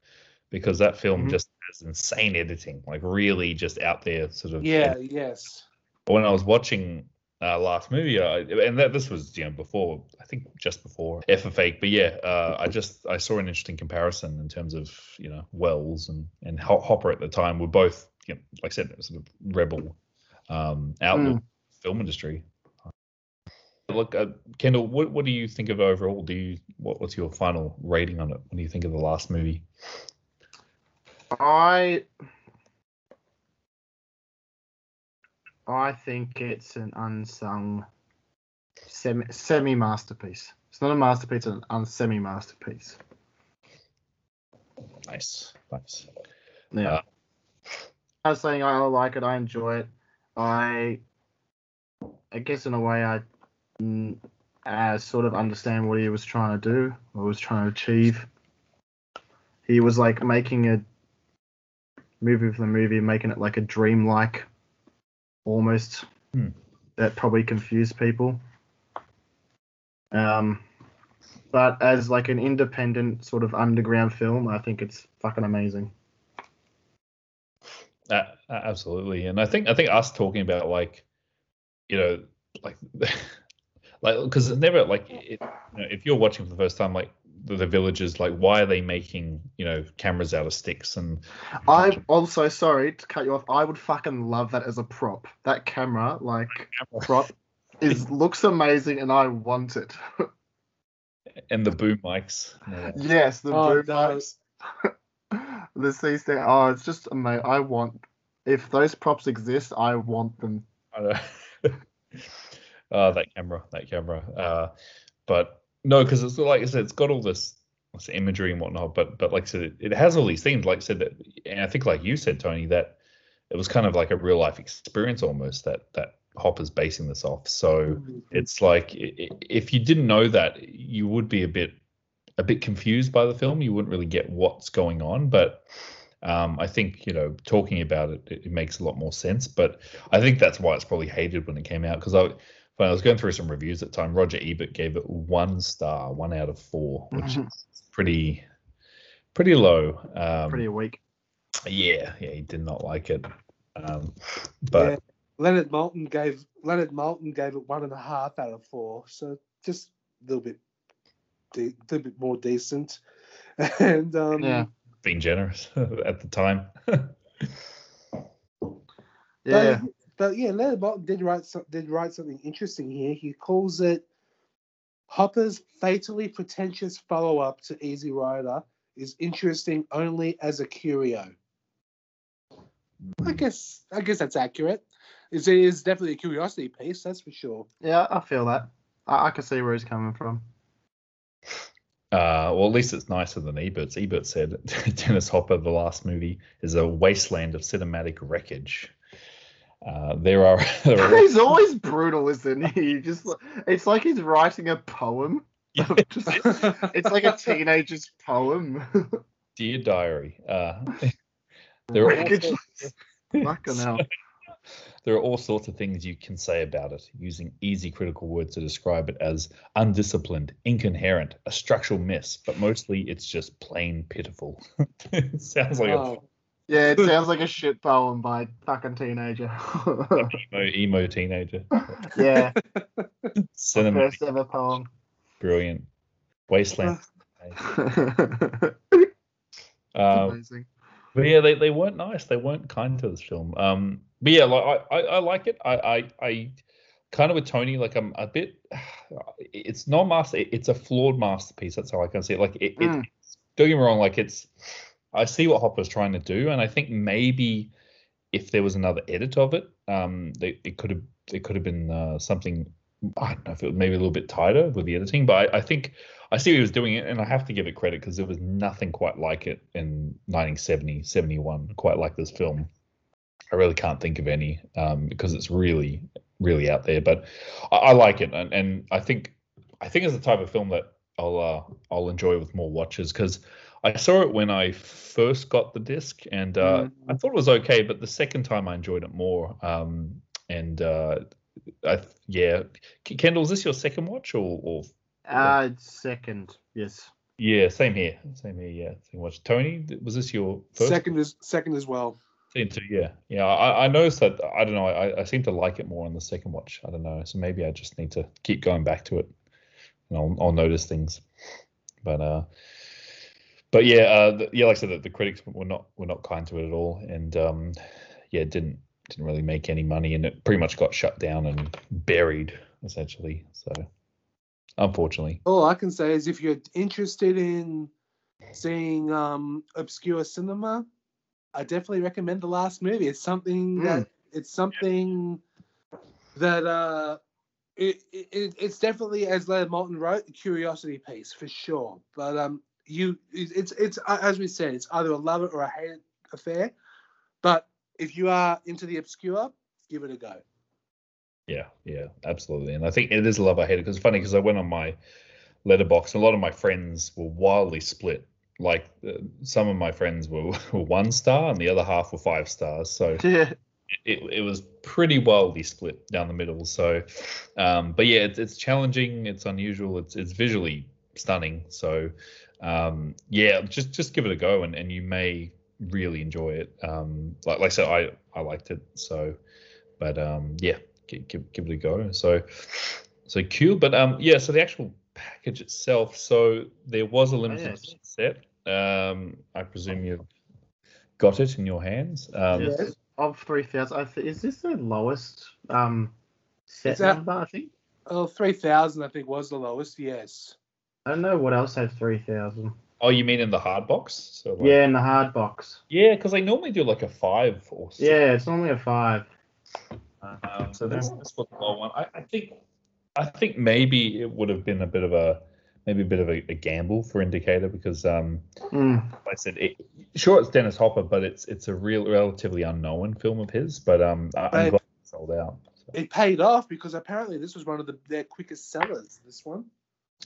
because that film Mhm. just has insane editing, like really just out there sort of. yeah, yes. When I was watching uh, last movie, I, and that this was you know before I think just before F for Fake, but yeah, uh, I just I saw an interesting comparison in terms of you know Welles and and Hopper at the time were both you know, like I said sort of rebel um, outlook film industry. Look, uh, Kendall, what what do you think of overall? Do you what, what's your final rating on it? What do you think of the last movie? I I think it's an unsung semi semi masterpiece. It's not a masterpiece, it's an semi masterpiece. Nice, nice. Yeah. Uh, I was saying I like it. I enjoy it. I, I guess in a way I, mm, I sort of understand what he was trying to do. What he was trying to achieve. He was like making a movie for the movie, making it like a dream-like, almost. Hmm. That probably confused people. Um, but as like an independent sort of underground film, I think it's fucking amazing. Uh, absolutely, and I think I think us talking about like, you know, like, like because it's never like it, you know, if you're watching for the first time, like the, the villagers, like why are they making you know cameras out of sticks and i'm also sorry to cut you off. I would fucking love that as a prop. That camera, like camera. prop, is looks amazing, and I want it. and the boom mics. Yeah. yes, the Oh, boom it does. mics. the C stand. Oh, it's just amazing. I want. If those props exist, I want them. I know. uh, that camera, that camera. Uh, but no, because it's like I said, it's got all this it, imagery and whatnot. But but like I said, it, it has all these themes. Like I said, that, and I think like you said, Tony, that it was kind of like a real life experience almost that that Hopper's basing this off. So it's like if you didn't know that, you would be a bit a bit confused by the film. You wouldn't really get what's going on, but. Um, I think you know talking about it, it, it makes a lot more sense. But I think that's why it's probably hated when it came out because I when I was going through some reviews at the time, Roger Ebert gave it one star, one out of four, which Mhm. is pretty pretty low. Um, Pretty weak. yeah, yeah, he did not like it. Um, but Yeah. Leonard Maltin gave Leonard Maltin gave it one and a half out of four, so just a little bit, de- little bit more decent. And um, Yeah. being generous at the time. Yeah. But, but yeah, Leonard Maltin did write some, did write something interesting here. He calls it Hopper's fatally pretentious follow up to Easy Rider is interesting only as a curio. I guess I guess that's accurate. It's, it is definitely a curiosity piece, that's for sure. Yeah, I feel that. I, I can see where he's coming from. Uh, well, at least it's nicer than Ebert's. Ebert said Dennis Hopper, the last movie, is a wasteland of cinematic wreckage. Uh, there are, there are he's always brutal, isn't he? Just it's like he's writing a poem. of just- it's like a teenager's poem. Dear Diary. Uh, there are all sorts- Fucking. There are all sorts of things you can say about it, using easy critical words to describe it as undisciplined, incoherent, a structural mess, but mostly it's just plain pitiful. it sounds like Oh, Yeah, it sounds like a shit poem by a fucking teenager. emo, emo teenager. yeah, Cinema, first ever poem. brilliant. Wasteland. Um, Amazing. But yeah, they, they weren't nice. They weren't kind to this film. Um, but yeah, like I, I, I like it. I, I, I kind of with Tony, like I'm a bit. It's not master. It's a flawed masterpiece. That's how I can see it. Like it, it Mm. don't get me wrong. Like it's. I see what Hopper's trying to do, and I think maybe if there was another edit of it, um, they, it could have it could have been uh, something I don't know if it was maybe a little bit tighter with the editing, but I, I think I see he was doing it, and I have to give it credit because there was nothing quite like it in 1970, 71, quite like this film. I really can't think of any um, because it's really, really out there. But I, I like it, and, and I think I think it's the type of film that I'll uh, I'll enjoy with more watches because I saw it when I first got the disc, and uh, I thought it was okay. But the second time, I enjoyed it more. Um, and uh, I, yeah, K- Kendall, is this your second watch or, or Uh, second, yes. yeah, same here, same here. Yeah, second watch. Tony, was this your first? Second is second as well. Seem to, yeah, yeah. I, I noticed that. I don't know. I, I seem to like it more on the second watch. I don't know. So maybe I just need to keep going back to it, and I'll, I'll notice things. But uh, but yeah, uh, the, yeah. Like I said, the, the critics were not were not kind to it at all, and um, yeah, it didn't didn't really make any money, and it pretty much got shut down and buried essentially. So unfortunately, All I can say is if you're interested in seeing um, obscure cinema, I definitely recommend the last movie. It's something that it's something that uh, it, it it's definitely as Leonard Maltin wrote, a curiosity piece for sure. But um, you it's it's uh, as we said, it's either a love it or a hate it affair. But if you are into the obscure, give it a go. Yeah, yeah, absolutely. And I think it is a love I hate it because it's funny because I went on my Letterboxd. And a lot of my friends were wildly split. Like uh, some of my friends were, were one star and the other half were five stars. So Yeah. It, it was pretty wildly split down the middle. So, um, but yeah, it's, it's challenging. It's unusual. It's it's visually stunning. So, um, yeah, just just give it a go and, and you may really enjoy it. Um, like, like I said, I, I liked it. So, but um, yeah, give, give, give it a go. So, so cool. But um, yeah, so the actual package itself. So there was a limited yes. set. Um, I presume you've got it in your hands. Um, Yes. Of three thousand, th- is this the lowest um set Is that- number? I think. Oh, 3,000 I think was the lowest. Yes. I don't know what else has three thousand. Oh, you mean in the hard box? So like, Yeah, in the hard box. yeah, because they normally do like a five or six. Yeah, it's only a five. Um, so this this was the low one. I, I think I think maybe it would have been a bit of a maybe a bit of a, a gamble for Indicator because um Mm. like I said it, sure it's Dennis Hopper, but it's it's a real relatively unknown film of his. But um I, I'm glad it sold out. So It paid off because apparently this was one of the, their quickest sellers. This one.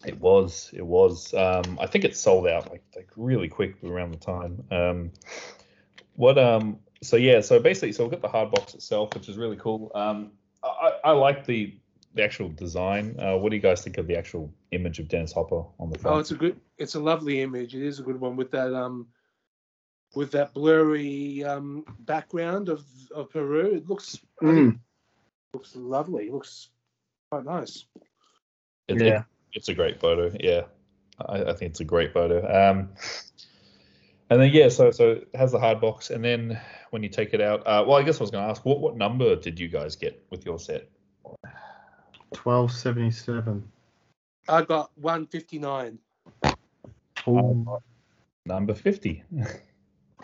it was it was um I think it sold out like like really quick around the time. Um what um so yeah so basically so we've got the hard box itself which is really cool um i i I like the the actual design uh what do you guys think of the actual image of dennis hopper on the front Oh, it's a good. It's a lovely image. It is a good one with that um, with that blurry um background of of Peru. It looks I Mm. looks lovely. It looks quite nice. It- Yeah. it- it's a great photo yeah I, I think it's a great photo um and then yeah so so it has the hard box and then when you take it out uh well i guess i was going to ask what what number did you guys get with your set Twelve seventy seven. I got one fifty nine. Um, number 50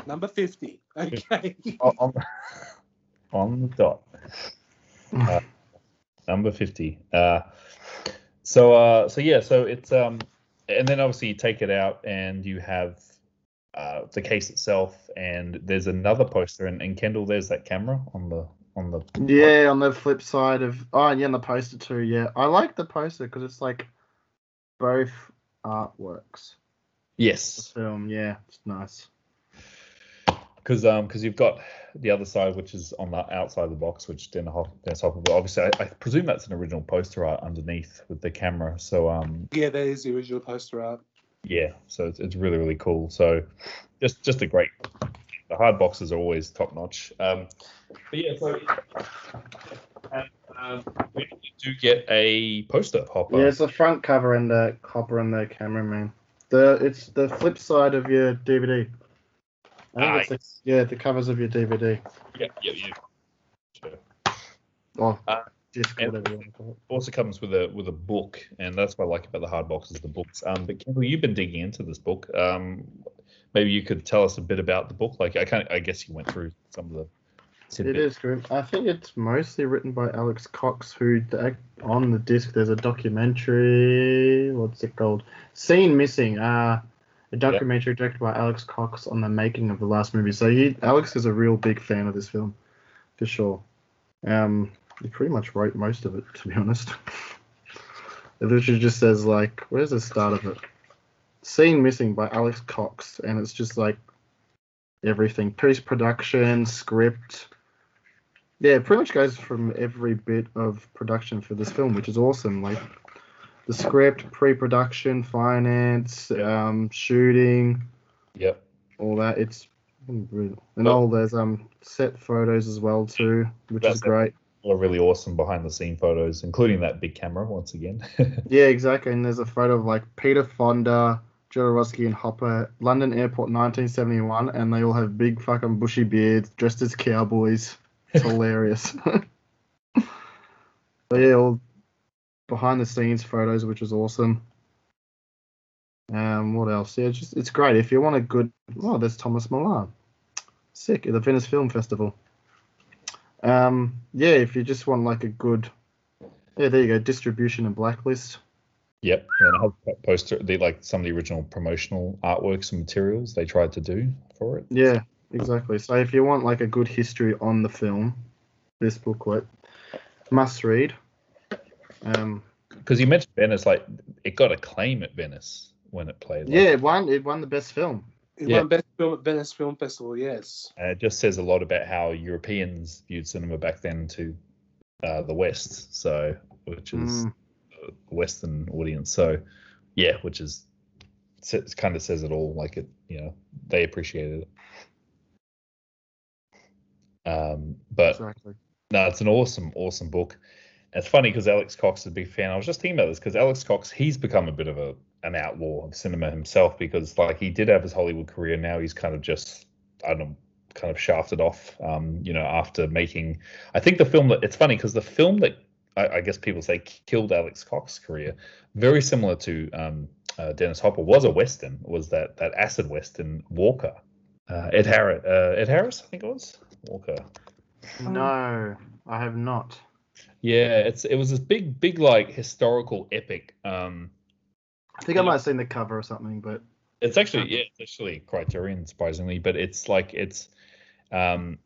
Number fifty. Okay. on, on, on the dot. Uh, number 50. Uh, so, uh, so yeah, so it's, um, and then obviously you take it out and you have uh, the case itself, and there's another poster, and, and Kendall, there's that camera on the, on the, Yeah, on the flip side of oh yeah, and the poster too. Yeah, I like the poster because it's like both artworks. The yes, film, yeah, it's nice. because, um, because you've got the other side, which is on the outside of the box, which Dennis Hopper, Dennis Hopper but obviously I, I presume that's an original poster art underneath with the camera. So, um, yeah, that is the original poster art. yeah so it's, it's really really cool so just just a great the hard boxes are always top notch um but yeah so and, um, we do get a poster hopper Yeah, it's the front cover and the copper and the cameraman. The it's the flip side of your DVD. I think Ah, it's the, yeah, the covers of your DVD. yeah yeah yeah sure. Or Uh, disc, whatever you want to call it. also comes with a with a book and that's what i like about the hard boxes the books um but Kendall, you've been digging into this book um maybe you could tell us a bit about the book like i kind i guess you went through some of the It is grim. I think it's mostly written by Alex Cox, who on the disc there's a documentary. What's it called? Scene missing. Uh, a documentary directed by Alex Cox on the making of the last movie. So he, Alex is a real big fan of this film, for sure. Um, he pretty much wrote most of it, to be honest. it literally just says like, where's the start of it? Scene missing by Alex Cox, and it's just like everything post production, script. Yeah, pretty much goes from every bit of production for this film, which is awesome. Like the script, pre production, finance, um, shooting, Yep. all that. It's and all there's um set photos as well too, which That's is great. A really awesome behind the scene photos, including that big camera once again. Yeah, exactly. And there's a photo of like Peter Fonda, Jodorowsky, and Hopper, London Airport, 1971, and they all have big fucking bushy beards, dressed as cowboys. It's hilarious. but yeah, all behind the scenes photos, which is awesome. Um, what else? Yeah, it's just it's great. If you want a good, oh, there's Tomas Milian, sick at the Venice Film Festival. Um, yeah, if you just want like a good, yeah, there you go, distribution and blacklist. Yep, and I have poster, the like some of the original promotional artworks and materials they tried to do for it. Yeah, exactly. So if you want like a good history on the film, this booklet must read. Um, Because you mentioned Venice, like it got acclaim at Venice when it played. like, yeah, it won. It won the best film. It Yeah. won Best Film at Venice Film Festival, yes. and it just says a lot about how Europeans viewed cinema back then to uh, the West, so which is Mm. a Western audience. So yeah, which is it kind of says it all. Like it, you know, they appreciated it. Um, but Exactly. No, it's an awesome, awesome book. And it's funny because Alex Cox is a big fan. I was just thinking about this because Alex Cox, he's become a bit of a an outlaw of cinema himself because like he did have his Hollywood career. Now he's kind of just I don't know, kind of shafted off. Um, you know, after making, I think the film that it's funny because the film that I, I guess people say killed Alex Cox's career, very similar to um, uh, Dennis Hopper, was a western. Was that that acid western Walker? Uh, Ed Harris, uh, Ed Harris, I think it was Walker. No, I have not. Yeah, it's it was this big, big like historical epic. Um, I think I might have seen the cover or something, but it's actually yeah, it's actually Criterion, surprisingly, but it's like it's, um,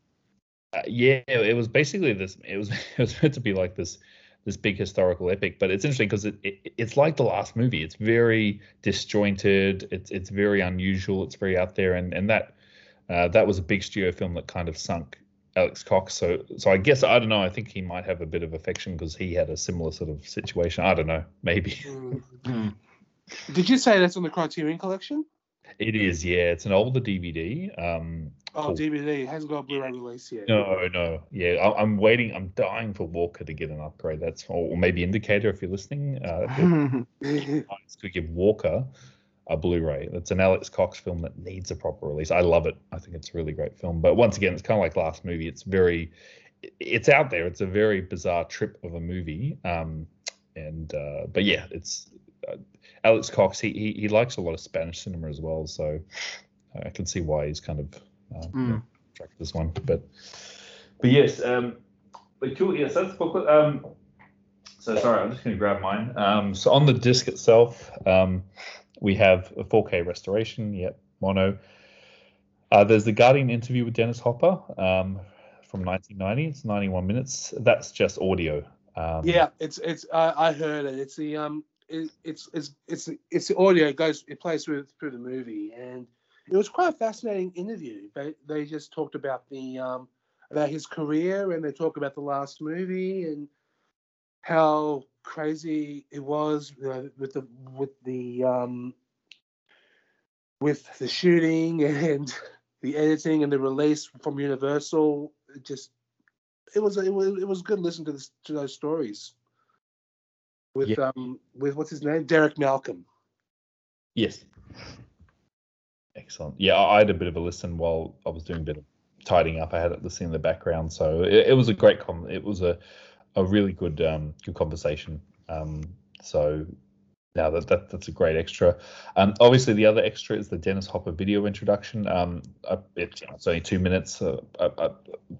uh, yeah, it was basically this. It was it was meant to be like this this big historical epic, but it's interesting because it, it it's like the last movie. It's very disjointed. It's it's very unusual. It's very out there, and and that uh, that was a big studio film that kind of sunk Alex Cox. So so I guess I don't know. I think he might have a bit of affection because he had a similar sort of situation. I don't know. Maybe Mm. Did you say that's on the Criterion Collection? it is. Yeah, it's an older DVD. Um, Oh, Cool. DVD. It hasn't got a Blu-ray release yet. no, no. Yeah, I, I'm waiting. I'm dying for Walker to get an upgrade. That's or, or maybe Indicator if you're listening. Uh, Nice could give Walker a Blu-ray. It's an Alex Cox film that needs a proper release. I love it. I think it's a really great film. But once again, it's kind of like last movie. It's very, it's out there. It's a very bizarre trip of a movie. Um, and uh, but yeah, it's uh, Alex Cox. He, he he likes a lot of Spanish cinema as well. So I can see why he's kind of uh, you know, attracted this one. But but yes, um, but cool. Yes, that's the booklet. Um, so sorry, I'm just going to grab mine. Um, so on the disc itself, um, we have a 4K restoration. Yep, mono. Uh, there's the Guardian interview with Dennis Hopper um, from 1990. It's 91 minutes. That's just audio. Um, Yeah, it's it's. I I heard it. It's the um. It, it's it's it's it's the audio it goes. It plays through through the movie, and it was quite a fascinating interview. They they just talked about the um about his career, and they talk about the last movie and how crazy it was with the with the um with the shooting and the editing and the release from Universal. It just it was it was it was good listening to this to those stories with Yeah. um with what's his name Derek Malcolm. Yes. Excellent. Yeah, I had a bit of a listen while I was doing a bit of tidying up. I had it listening in the background, so it, it was a great com. It was a a really good um good conversation. Um, so now that, that that's a great extra. Um, obviously the other extra is the Dennis Hopper video introduction. Um, uh, it, it's only two minutes. Uh, uh, uh,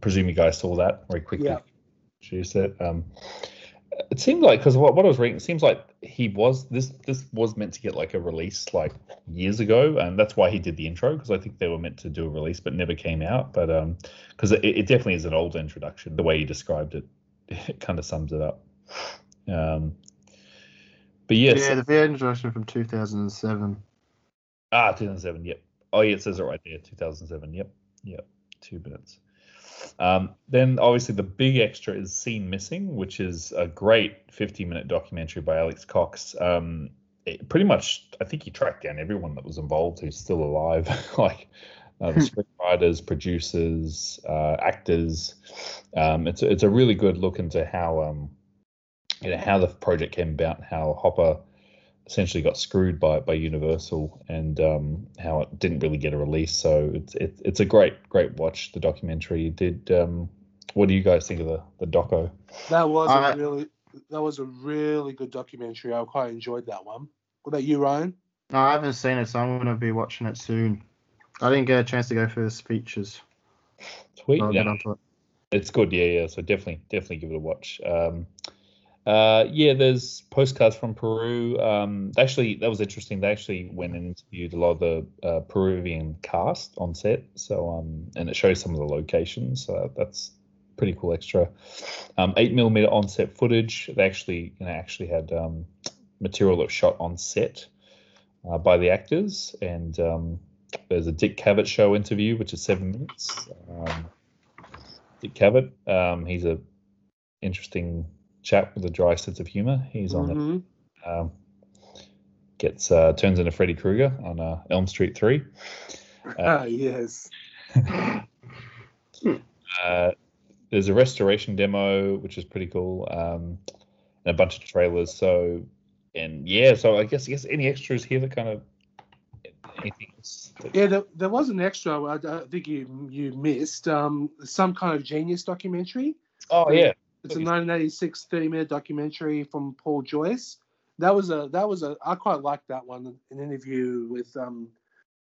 presume you guys saw that very quickly. Yeah. Introduce it. Um, it seemed like because what, what I was reading, it seems like he was this this was meant to get like a release like years ago, and that's why he did the intro because I think they were meant to do a release but never came out. But um, because it, it definitely is an old introduction. The way you described it, it kind of sums it up. Um, but yes, Yeah, the video introduction from 2007. Ah, 2007. Yep. Oh, yeah, it says it right there. 2007. Yep. Yep. Two minutes. Um, then obviously the big extra is Scene Missing, which is a great 50 minute documentary by Alex Cox. Um, it pretty much, I think he tracked down everyone that was involved who's still alive, like uh, the screenwriters, producers, uh, actors. Um, it's a, it's a really good look into how um, you know how the project came about, how Hopper essentially got screwed by by Universal and um, how it didn't really get a release. So it's it, it's a great great watch. The documentary did. Um, what do you guys think of the the doco? That was Uh, a really that was a really good documentary. I quite enjoyed that one. What about you, Ryan? No, I haven't seen it, so I'm going to be watching it soon. I didn't get a chance to go through the features. Sweet. so I'll Yeah, get onto it. it's good. Yeah, yeah. So definitely definitely give it a watch. Um, uh, yeah, there's postcards from Peru. Um, actually, that was interesting. They actually went and interviewed a lot of the uh, Peruvian cast on set. So, um, and it shows some of the locations. So that's pretty cool extra. Um, eight millimeter on set footage. They actually, you know, actually had um, material that was shot on set uh, by the actors. And um, there's a Dick Cavett show interview, which is seven minutes. Um, Dick Cavett, um, he's a interesting chap with a dry sense of humor. He's on it. Mhm. Um, gets uh, turns into Freddy Krueger on uh, Elm Street Three. Ah, yes. Uh, there's a restoration demo, which is pretty cool, um, and a bunch of trailers. So, and yeah, so I guess I guess any extras here that kind of anything else? Yeah, there, there was an extra. I, I think you you missed um, some kind of genius documentary. Oh yeah, It's a 1986 30 minute documentary from Paul Joyce. That was a that was a I quite liked that one. An interview with um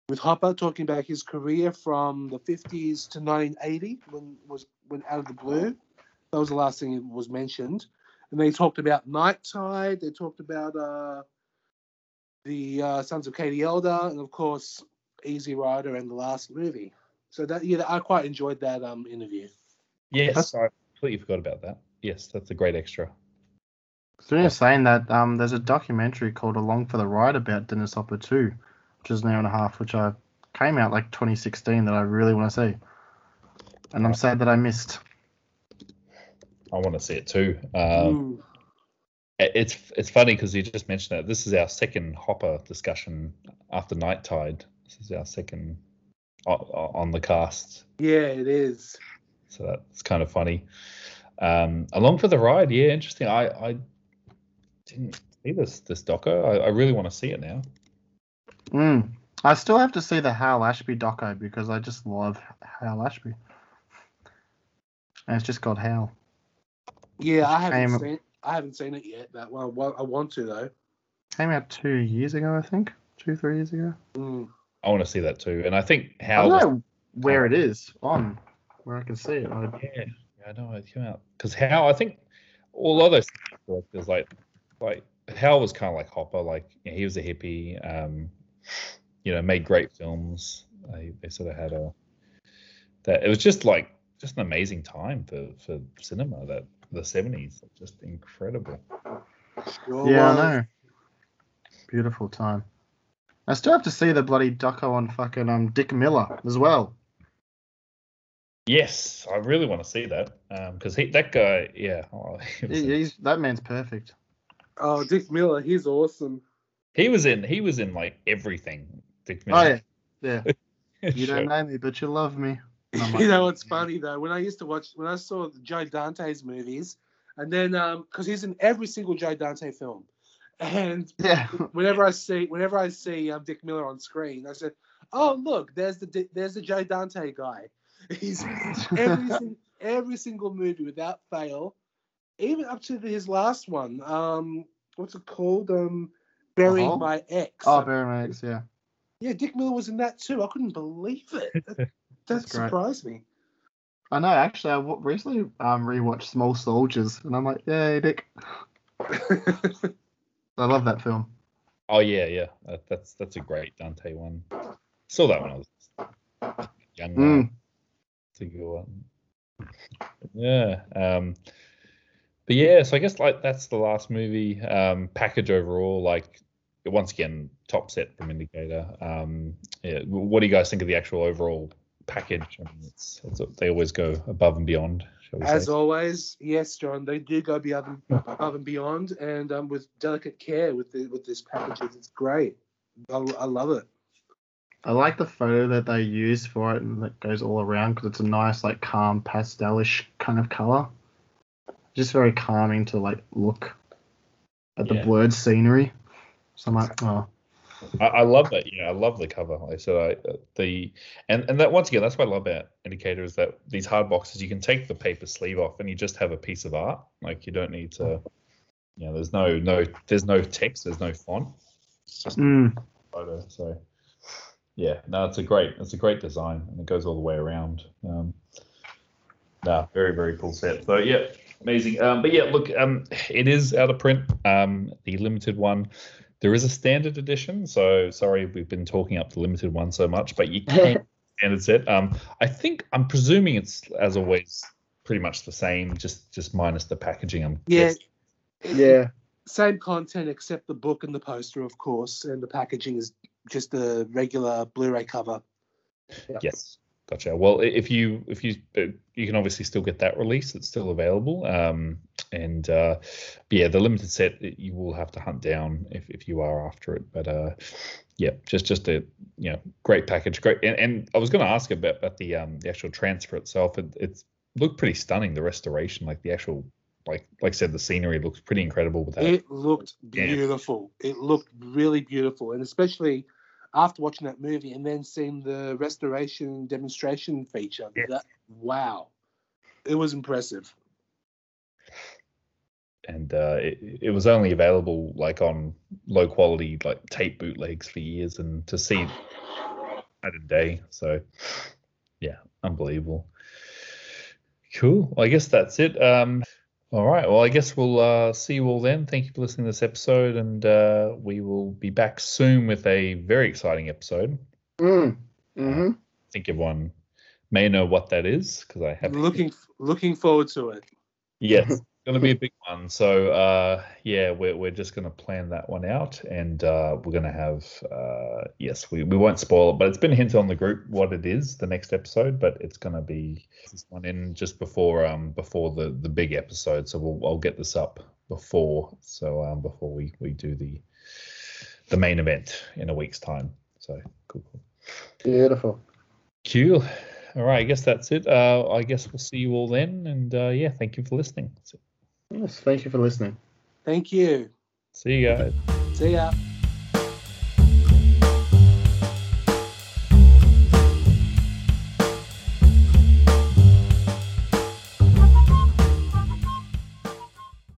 with Hopper talking about his career from the 50s to 1980 when was when out of the blue. That was the last thing that was mentioned. And they talked about Night Tide. They talked about uh, the uh, Sons of Katie Elder, and of course Easy Rider and the last movie. So that yeah, I quite enjoyed that um interview. yes, I completely forgot about that. Yes, that's a great extra. So you're saying that um, there's a documentary called Along for the Ride about Dennis Hopper too, which is an hour and a half, which I came out like 2016 that I really want to see, and I'm sad that I missed. I want to see it too. Um, it- it's it's funny because you just mentioned it. This is our second Hopper discussion after Night Tide. This is our second o- o- on the cast, Yeah, it is. so that's kind of funny. Um, along for the ride, yeah, interesting. I I didn't see this this doco. I, I really want to see it now. Mm. I still have to see the Hal Ashby doco because I just love Hal Ashby, and it's just called Hal. Yeah, I haven't Came- seen I haven't seen it yet. That one, well, I want to though. Came out two years ago, I think, two three years ago. Mm. I want to see that too. And I think I how don't know where it is on, where I can see it. I, Yeah, I know it came out because how I think all other directors like like Hal was kind of like Hopper. Like you know, he was a hippie. Um, you know, made great films. They, they sort of had a that. It was just like just an amazing time for for cinema. That the seventies, just incredible. Sure yeah, was. I know. Beautiful time. I still have to see the bloody doco on fucking um Dick Miller as well. Yes, I really want to see that because he that guy. Yeah, oh, he, was He, in, he's that man's perfect. Oh, Dick Miller, he's awesome. he was in he was in like everything. Dick Miller. Oh yeah, yeah. You Sure. don't know me, but you love me. Like, you know what's funny though? When I used to watch, when I saw Joe Dante's movies, and then um, because he's in every single Joe Dante film, and Yeah. whenever I see whenever I see um, Dick Miller on screen, I said, "Oh look, there's the there's the Joe Dante guy." He's every sing- every single movie without fail, even up to his last one. Um, what's it called? Um, burying Uh-huh. my ex. Oh, Barry ex. yeah. yeah, Dick Miller was in that too. I couldn't believe it. That, that That's great. surprised me. I know. Actually, I recently um rewatched Small Soldiers, and I'm like, yay, Dick. I love that film. Oh yeah, yeah. That, that's that's a great Dante one. Saw that when I was young. Mm. It's a good one. Yeah. Um, but yeah, so I guess like that's the last movie um, package overall. Like once again, top set from Indicator. Um, yeah, what do you guys think of the actual overall package? I mean, it's, it's they always go above and beyond. Shall we As say? always, yes, John, they do go beyond, above and beyond, and um, with delicate care with the, with this package, it's great. I, I love it. I like the photo that they use for it, and that goes all around because it's a nice, like, calm pastelish kind of color. Just very calming to like look at the Yeah. blurred scenery. So I'm like, oh, I, I love that. Yeah, I love the cover. Like I said, I, uh, the and and that once again, that's what I love about Indicator is that these hard boxes you can take the paper sleeve off and you just have a piece of art. Like you don't need to, you know, there's no no there's no text, there's no font. It's just mm, photo. So yeah, no, it's a great it's a great design and it goes all the way around. Um, no, very very cool set. So yeah, amazing. Um, but yeah, look, um, it is out of print. Um, the limited one. There is a standard edition. So sorry, we've been talking up the limited one so much, but you can get standard set. Um, I think I'm presuming it's as always pretty much the same, just just minus the packaging. I'm Yeah, guessing. yeah. same content except the book and the poster, of course, and the packaging is just a regular Blu-ray cover. Yes, gotcha. Well, if you if you uh, you can obviously still get that release. It's still available. Um, and uh, yeah, the limited set you will have to hunt down if, if you are after it. But uh, yeah, just just a you know great package, great. And, and I was going to ask about about the um the actual transfer itself. It it's looked pretty stunning. The restoration, like the actual like like I said, the scenery looks pretty incredible with that. It looked Yeah. beautiful. It looked really beautiful, and especially after watching that movie and then seeing the restoration demonstration feature. Yeah. That wow, it was impressive. and uh, it, it was only available like on low quality like tape bootlegs for years and to see at a day so yeah unbelievable cool well, i guess that's it um all right. Well i guess we'll uh, see you all then. Thank you for listening to this episode and uh, we will be back soon with a very exciting episode. Mm, hmm i think everyone may know what that is because i have Looking looking forward to it. Yes, it's going to be a big one. So uh, yeah, we're we're just going to plan that one out, and uh, we're going to have uh, yes, we, we won't spoil it, but it's been hinted on the group what it is the next episode, but it's going to be this one in just before um before the the big episode. So we'll I'll get this up before so um before we we do the the main event in a week's time. So cool, cool. Beautiful. Cool. All right, I guess that's it. Uh, I guess we'll see you all then, and uh, yeah, thank you for listening. Yes, thank you for listening. Thank you. See you guys. See ya.